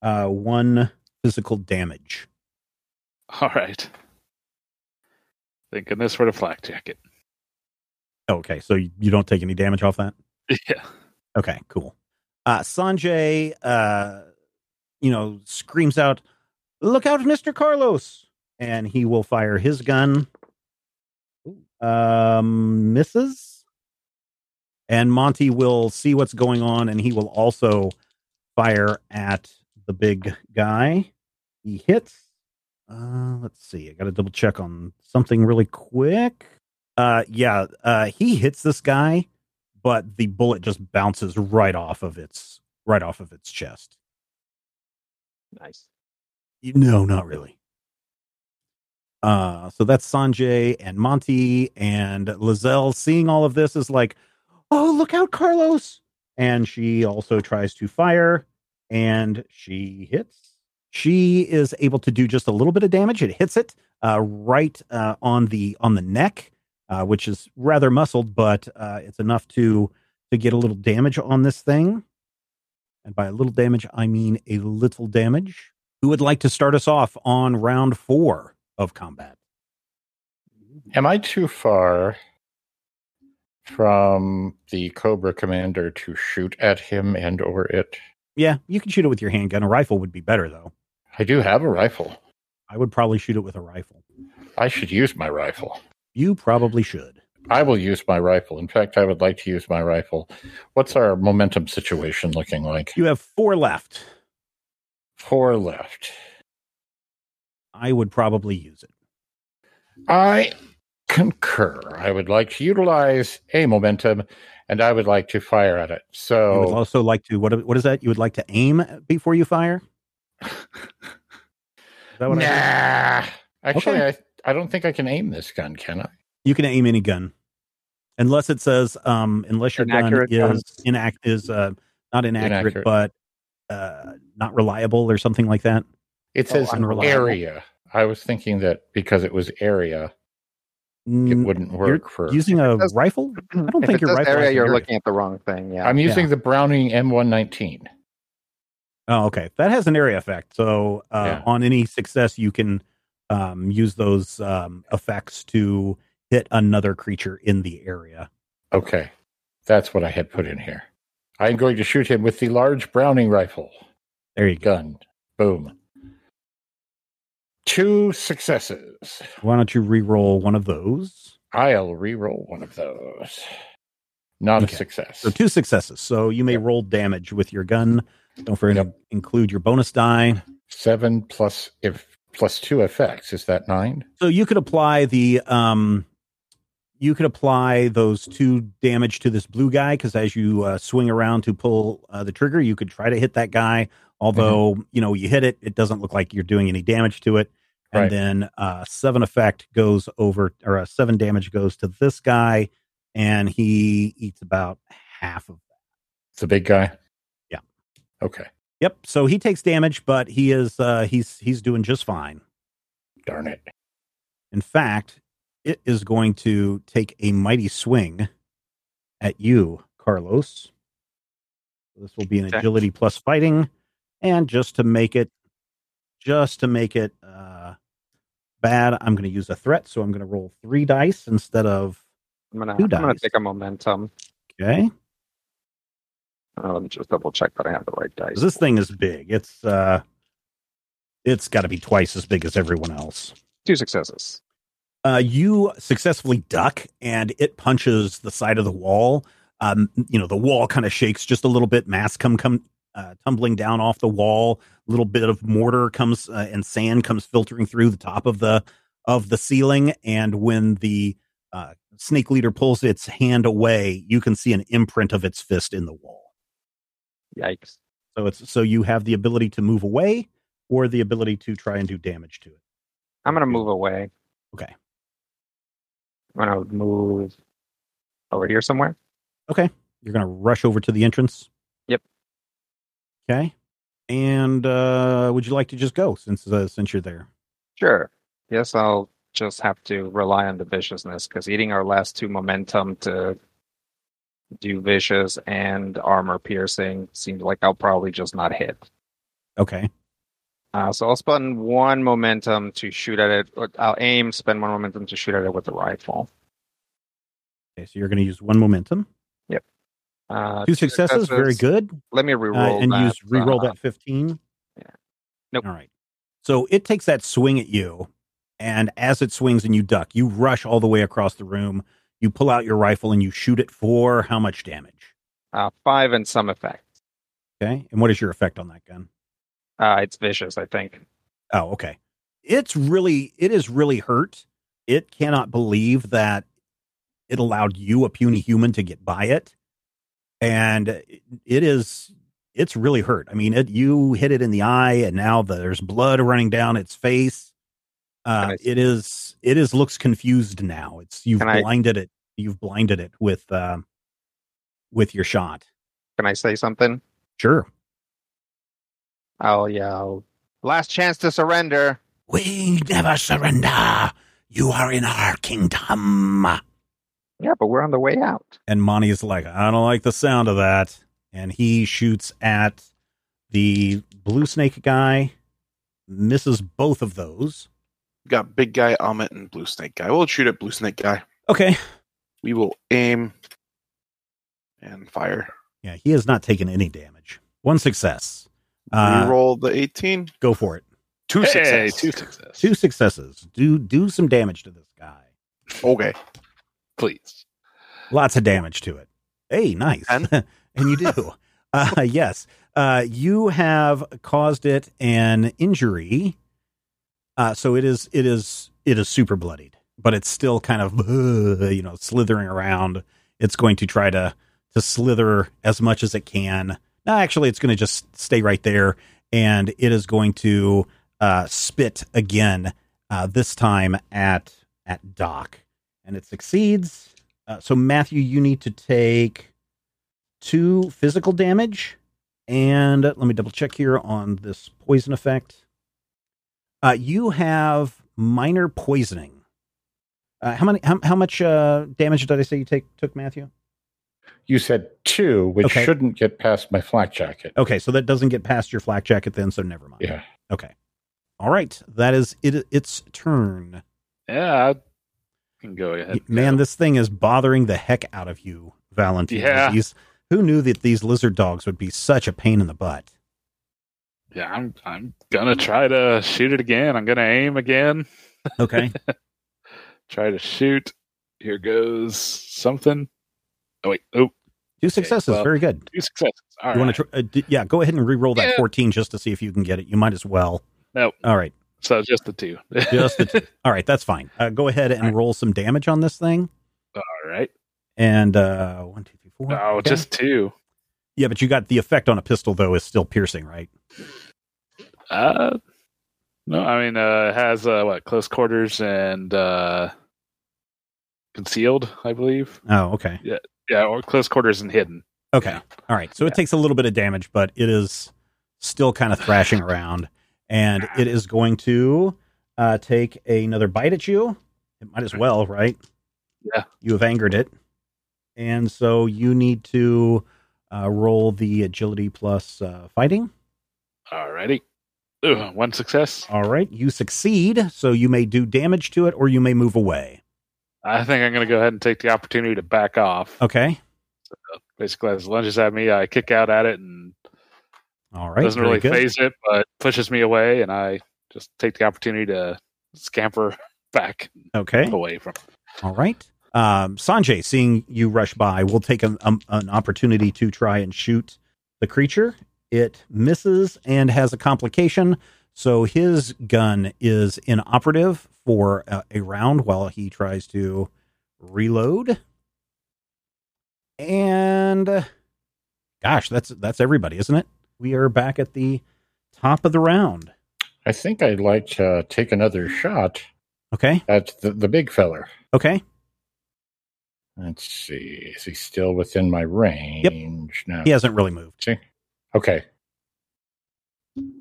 uh, one physical damage. All right. Thinking this for the flak jacket. Okay, so you you don't take any damage off that. Yeah. Okay, cool. Uh, Sanjay, uh, you know, screams out, "Look out, Mister Carlos!" And he will fire his gun. Um, misses, and Monty will see what's going on, and he will also fire at the big guy. He hits. Uh, let's see. I got to double check on something really quick. Uh, yeah. Uh, he hits this guy but the bullet just bounces right off of its right off of its chest. Nice. No, not really. Uh, so that's Sanjay and Monty and Lizelle seeing all of this is like, oh, look out, Carlos. And she also tries to fire and she hits. She is able to do just a little bit of damage. It hits it uh, right uh, on the on the neck, uh, which is rather muscled, but uh, it's enough to to get a little damage on this thing. And by a little damage, I mean a little damage. Who would like to start us off on round four of combat? Am I too far from the Cobra commander to shoot at him and or it? Yeah, you can shoot it with your handgun. A rifle would be better, though. I do have a rifle. I would probably shoot it with a rifle. I should use my rifle. You probably should. I will use my rifle. In fact, I would like to use my rifle. What's our momentum situation looking like? You have four left. Four left. I would probably use it. I concur. I would like to utilize a momentum and I would like to fire at it. So You would also like to what? What is that? You would like to aim before you fire? Is that what I nah. Actually, Okay. I, I don't think I can aim this gun, can I? You can aim any gun, unless it says um, unless your Inaccurate gun gun. is inact is uh, not inaccurate, Inaccurate. but uh, not reliable or something like that. It Oh, says unreliable. area. I was thinking that because it was area, it Mm, wouldn't you're work for. using a does- rifle. I don't think your rifle area, you're area. looking at the wrong thing. Yeah. I'm using the Browning M119. Oh, okay. That has an area effect. So uh, Yeah. on any success, you can um, use those um, effects to hit another creature in the area. Okay, that's what I had put in here. I'm going to shoot him with the large Browning rifle There you go. gun. Boom. Two successes. Why don't you re-roll one of those? I'll re-roll one of those. Not Okay. a success. So two successes. So you may Yep. roll damage with your gun. Don't forget to include your bonus die. Seven plus if plus two effects. Is that nine? So you could apply the um, you could apply those two damage to this blue guy because as you uh, swing around to pull uh, the trigger, you could try to hit that guy. Although you know you hit it, it doesn't look like you're doing any damage to it. And Right. then uh, seven effect goes over, or uh, seven damage goes to this guy, and he eats about half of. That. It's a big guy. Yeah. Okay. Yep. So he takes damage, but he is uh, he's he's doing just fine. Darn it. In fact, it is going to take a mighty swing at you, Carlos. This will be an agility plus fighting, and just to make it, just to make it uh, bad, I'm going to use a threat. So I'm going to roll three dice instead of I'm gonna, Two I'm gonna take a momentum. okay. Uh, let me just double check that I have the right dice. This thing is big. It's uh, it's got to be twice as big as everyone else. Two successes. uh, you successfully duck and it punches the side of the wall. Um, you know, the wall kind of shakes just a little bit. Mass come come uh, tumbling down off the wall. A little bit of mortar comes uh, and sand comes filtering through the top of the of the ceiling. And when the uh, snake leader pulls its hand away, you can see an imprint of its fist in the wall. Yikes. So it's so you have the ability to move away or the ability to try and do damage to it. I'm gonna move away. Okay. I'm gonna move over here somewhere. Okay. You're going to rush over to the entrance? Yep. Okay. And uh would you like to just go since uh, since you're there? Sure. Yes, I'll just have to rely on the viciousness because eating our last two momentum to do vicious and armor piercing seems like I'll probably just not hit. Okay. Uh, so I'll spend one momentum to shoot at it. I'll aim, spend one momentum to shoot at it with the rifle. Okay, so you're going to use one momentum. Yep. Uh, Two successes, very good. Let me Uh, reroll and that. use re-roll uh, that 15. yeah. Nope. All right. So it takes that swing at you and as it swings and you duck, you rush all the way across the room. You pull out your rifle and you shoot it for how much damage? Uh, five and some effect. Okay. And what is your effect on that gun? Uh, it's vicious, I think. Oh, okay. It's really, it is really hurt. It cannot believe that it allowed you, a puny human, to get by it. and it is it's really hurt. I mean, it you hit it in the eye, and now there's blood running down its face. Uh, I- it is it is looks confused now. It's you've Can I- blinded it. You've blinded it with uh, with your shot. Can I say something? Sure. I'll yell, "Last chance to surrender!" We never surrender. You are in our kingdom. Yeah, but we're on the way out. And Monty is like, I don't like the sound of that. And he shoots at the blue snake guy, misses both of those. Got big guy, Amit, and blue snake guy. We'll shoot at blue snake guy. Okay. We will aim and fire. Yeah, he has not taken any damage. One success. Uh, Reroll the 18. go for it. Two Hey, success. two success. Two successes. Do do some damage to this guy. Okay. please. Lots of damage to it. Hey, nice. Ten? and you do. Uh, yes. Uh, you have caused it an injury. Uh, so it is it is it is super bloodied, but it's still kind of uh, you know slithering around. It's going to try to to slither as much as it can. No, actually, it's going to just stay right there, and it is going to uh, spit again. Uh, this time at at Doc, and it succeeds. Uh, so Matthew, you need to take two physical damage, and let me double check here on this poison effect. Uh, you have minor poisoning. Uh, how many? How, how much uh, damage did I say you take took, Matthew? You said two, which Okay. shouldn't get past my flak jacket. Okay, so that doesn't get past your flak jacket then, so never mind. Yeah. Okay. All right, that is it. Its turn. Yeah, I can go ahead. Man, go. this thing is bothering the heck out of you, Valentine. Yeah. These- who knew that these lizard dogs would be such a pain in the butt? Yeah, I'm I'm gonna try to shoot it again. I'm gonna aim again. Okay. Try to shoot. Here goes something. Oh wait, oh, Two successes. well, Very good. two successes. All you want to? Tr- uh, d- yeah, go ahead and re-roll that Yeah. 14 just to see if you can get it. You might as well. Nope. All right, So just the two. just the two. All right, that's fine. Uh, go ahead and right. roll some damage on this thing. All right. And uh, one, two, three, four. Oh, Okay. just two. Yeah, but you got the effect on a pistol though is still piercing, right? Uh, no, I mean, uh, it has uh, what close quarters and uh, concealed, I believe. Oh, okay, Yeah, yeah, or close quarters and hidden. okay, all right. So it takes a little bit of damage, but it is still kind of thrashing around, and it is going to uh, take another bite at you. It might as well, right? Yeah. You have angered it, and so you need to uh, roll the agility plus uh, fighting. Alrighty. Ugh, one success. All right, you succeed, so you may do damage to it, or you may move away. I think I'm going to go ahead and take the opportunity to back off. Okay. Basically, as it lunges at me, I kick out at it and All right. doesn't really good. phase it, but pushes me away, and I just take the opportunity to scamper back Okay. away from. All right. Um, Sanjay, seeing you rush by, will take an, um, an opportunity to try and shoot the creature. It misses and has a complication. So his gun is inoperative for a, a round while he tries to reload. And uh, gosh, that's that's everybody, isn't it? We are back at the top of the round. I think I'd like to take another shot Okay. at the, the big feller. Okay. Let's see. Is he still within my range? No. He hasn't really moved. See? Okay.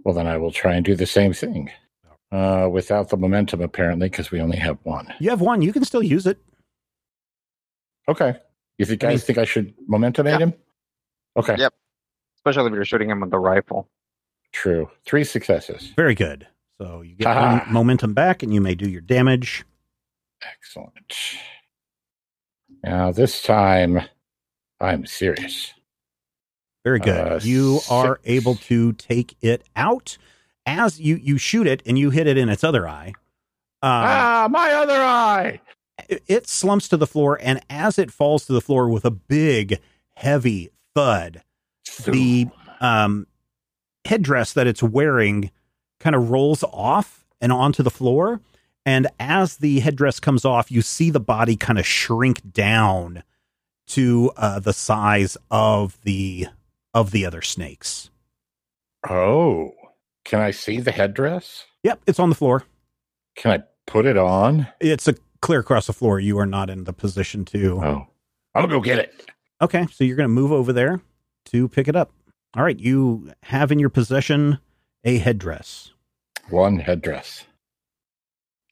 Well, then I will try and do the same thing. Uh, without the momentum, apparently, because we only have one. You have one. You can still use it. Okay. You think I guys mean- think I should momentumate Yeah. him? Okay. Yep. Especially if you're shooting him with the rifle. True. Three successes. Very good. So you get momentum back, and you may do your damage. Excellent. Now this time, I'm serious. Very good. Uh, you are able to take it out as you you shoot it, and you hit it in its other eye. Um, ah, my other eye. it, it slumps to the floor, and as it falls to the floor with a big, heavy thud, the um, headdress that it's wearing kind of rolls off and onto the floor. And as the headdress comes off, you see the body kind of shrink down to uh, the size of the of the other snakes. Oh, can I see the headdress? Yep, it's on the floor. Can I put it on? It's a clear across the floor. You are not in the position to. Oh, I'll go get it. Okay, so you're going to move over there to pick it up. All right, you have in your possession a headdress. One headdress.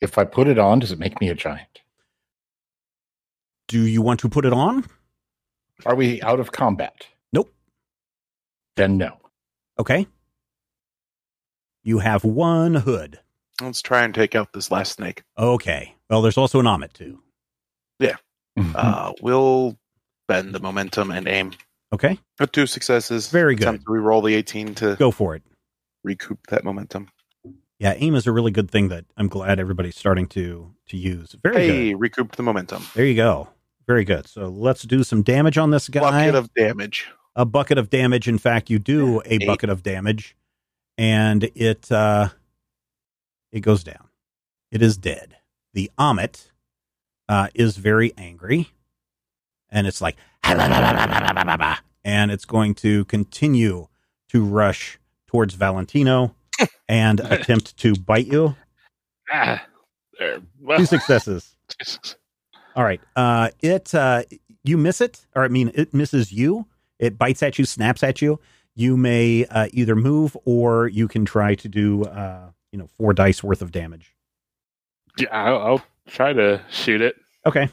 If I put it on, does it make me a giant? Do you want to put it on? Are we out of combat? Nope. Then no. Okay. You have one hood. Let's try and take out this last snake. Okay. Well, there's also an Amit too. Yeah. uh, we'll bend the momentum and aim. Okay, Got two successes. Very good. Time to re-roll the 18 to go for it. recoup that momentum. Yeah, aim is a really good thing that I'm glad everybody's starting to to use. Very Hey, good. recoup the momentum. There you go. Very good. So let's do some damage on this guy. Bucket of damage. a bucket of damage. In fact, you do a Eight. bucket of damage, and it uh, it goes down. It is dead. The Amit uh, is very angry, and it's like, and it's going to continue to rush towards Valentino and attempt to bite you. Ah, there. Well, Two successes. All right. Uh, it uh, you miss it, or I mean, it misses you. It bites at you, snaps at you. You may uh, either move, or you can try to do, uh, you know, four dice worth of damage. yeah, I'll, I'll try to shoot it. Okay.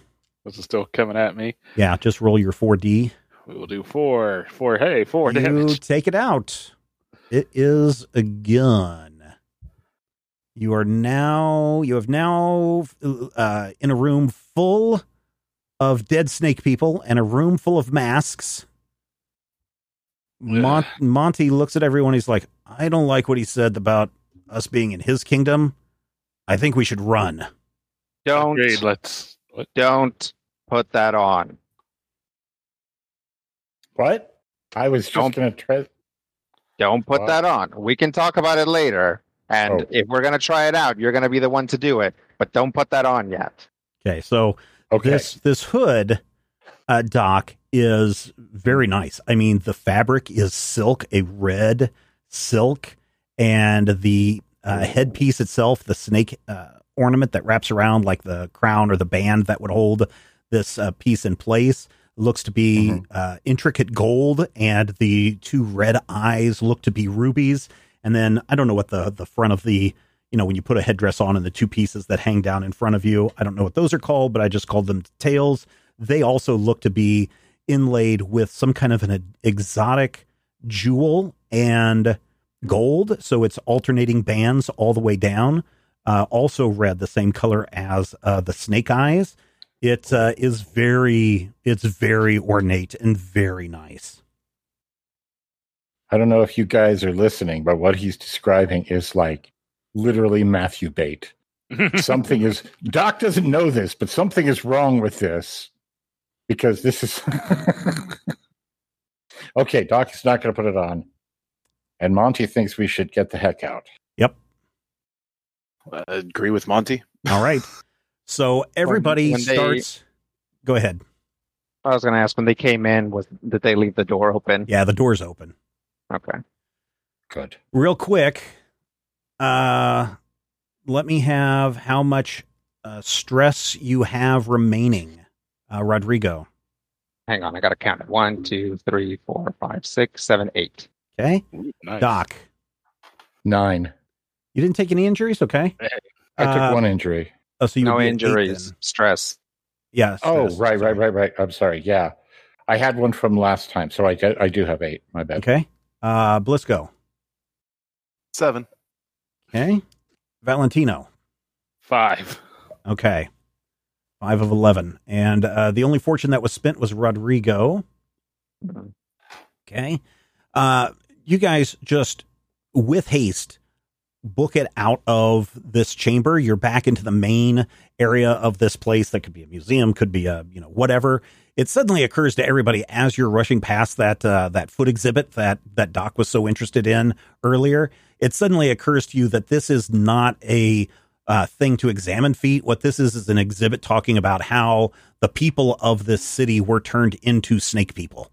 This is still coming at me. Yeah. Just roll your four D. We will do four. Four. Hey, four You damage. take it out. It is a gun. You are now. You have now uh, in a room full of dead snake people and a room full of masks. Mon- Monty looks at everyone. He's like, I don't like what he said about us being in his kingdom. I think we should run. Don't Agreed. Let's. What? don't put that on. What? I was just Don't- going to try. Don't put What? that on. We can talk about it later. And Oh. if we're gonna try it out, you're gonna be the one to do it. But don't put that on yet. Okay, so Okay. this this hood, uh, Doc, is very nice. I mean, the fabric is silk, a red silk, and the uh, headpiece itself, the snake uh, ornament that wraps around like the crown or the band that would hold this uh, piece in place, looks to be Mhm. uh, intricate gold, and the two red eyes look to be rubies. And then I don't know what the the front of the you know when you put a headdress on and the two pieces that hang down in front of you. I don't know what those are called, but I just called them tails. They also look to be inlaid with some kind of an exotic jewel and gold. So it's alternating bands all the way down. Uh, also red, the same color as uh, the snake eyes. It uh, is very, it's very ornate and very nice. I don't know if you guys are listening, but what he's describing is like literally Matthew Bate. Something is Doc doesn't know this, but something is wrong with this because this is okay. Doc is not going to put it on, and Monty thinks we should get the heck out. Yep. Uh, agree with Monty. All right. So everybody when they- starts. Go ahead. I was gonna ask when they came in, was did they leave the door open? Yeah, the door's open. Okay. Good. real quick uh let me have how much uh, stress you have remaining uh rodrigo Hang on, I gotta count it. One, two, three, four, five, six, seven, eight. okay Ooh, nice. doc Nine. you didn't take any injuries okay I took Uh, one injury. Oh, so you no would eight injuries. then. Stress. yeah Oh, right, right, right, right. I'm sorry. Yeah, I had one from last time, so I get, I do have eight. My bad. okay uh blisco Seven. okay valentino Five. okay five of 11 and uh the only fortune that was spent was rodrigo Mhm. Okay. Uh, you guys just with haste book it out of this chamber. You're back into the main area of this place. That could be a museum, could be a, you know, whatever. It suddenly occurs to everybody as you're rushing past that, uh, that foot exhibit that, that Doc was so interested in earlier. It suddenly occurs to you that this is not a, uh, thing to examine feet. What this is is an exhibit talking about how the people of this city were turned into snake people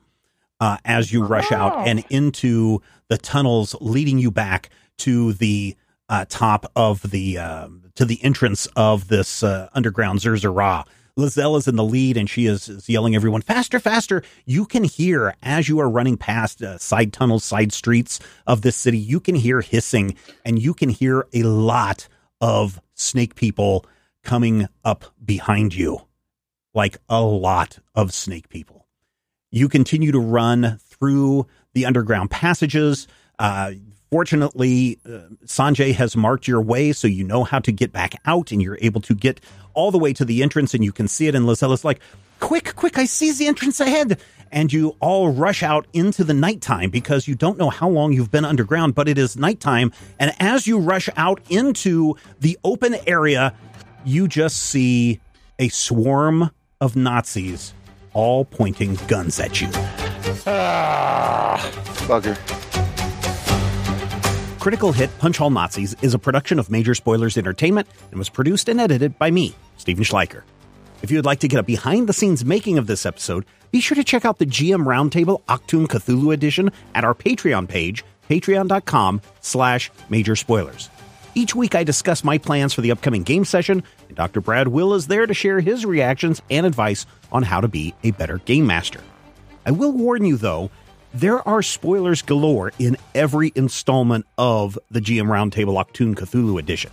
uh, as you rush out and into the tunnels leading you back to the uh, top of the uh, to the entrance of this uh, underground Zerzura. Lizelle is in the lead and she is, is yelling everyone faster, faster. You can hear as you are running past uh, side tunnels, side streets of this city, you can hear hissing and you can hear a lot of snake people coming up behind you. Like a lot of snake people. You continue to run through the underground passages. Uh, fortunately, uh, Sanjay has marked your way so you know how to get back out and you're able to get all the way to the entrance and you can see it. And Lizella's like, quick, quick, I see the entrance ahead. And you all rush out into the nighttime because you don't know how long you've been underground, but it is nighttime. And as you rush out into the open area, you just see a swarm of Nazis all pointing guns at you. Ah, Bugger. Critical Hit Punch All Nazis is a production of Major Spoilers Entertainment and was produced and edited by me, Stephen Schleicher. If you would like to get a behind the scenes making of this episode, be sure to check out the GM Roundtable Achtung! Cthulhu edition at our Patreon page, patreon.com slash major spoilers. Each week I discuss my plans for the upcoming game session, and Dr. Brad Will is there to share his reactions and advice on how to be a better game master. I will warn you though, there are spoilers galore in every installment of the GM Roundtable Achtung! Cthulhu edition.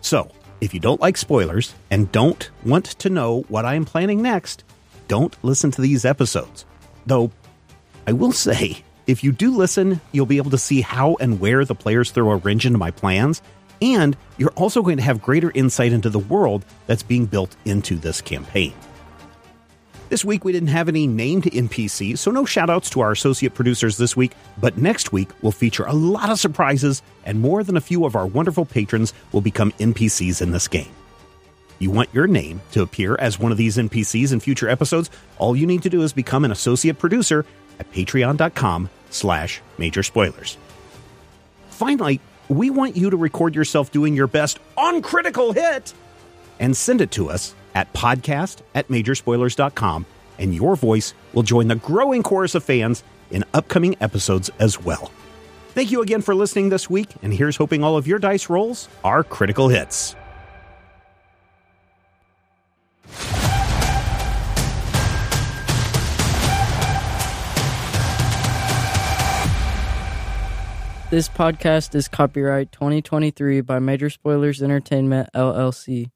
So, if you don't like spoilers and don't want to know what I am planning next, don't listen to these episodes. Though, I will say, if you do listen, you'll be able to see how and where the players throw a wrench into my plans, and you're also going to have greater insight into the world that's being built into this campaign. This week we didn't have any named NPCs, so no shoutouts to our associate producers this week, but next week we'll feature a lot of surprises, and more than a few of our wonderful patrons will become NPCs in this game. You want your name to appear as one of these NPCs in future episodes? All you need to do is become an associate producer at patreon.com slash major spoilers. Finally, we want you to record yourself doing your best on Critical Hit and send it to us at podcast at majorspoilers.com, and your voice will join the growing chorus of fans in upcoming episodes as well. Thank you again for listening this week, and here's hoping all of your dice rolls are critical hits. This podcast is copyright 2023 by Major Spoilers Entertainment, LLC.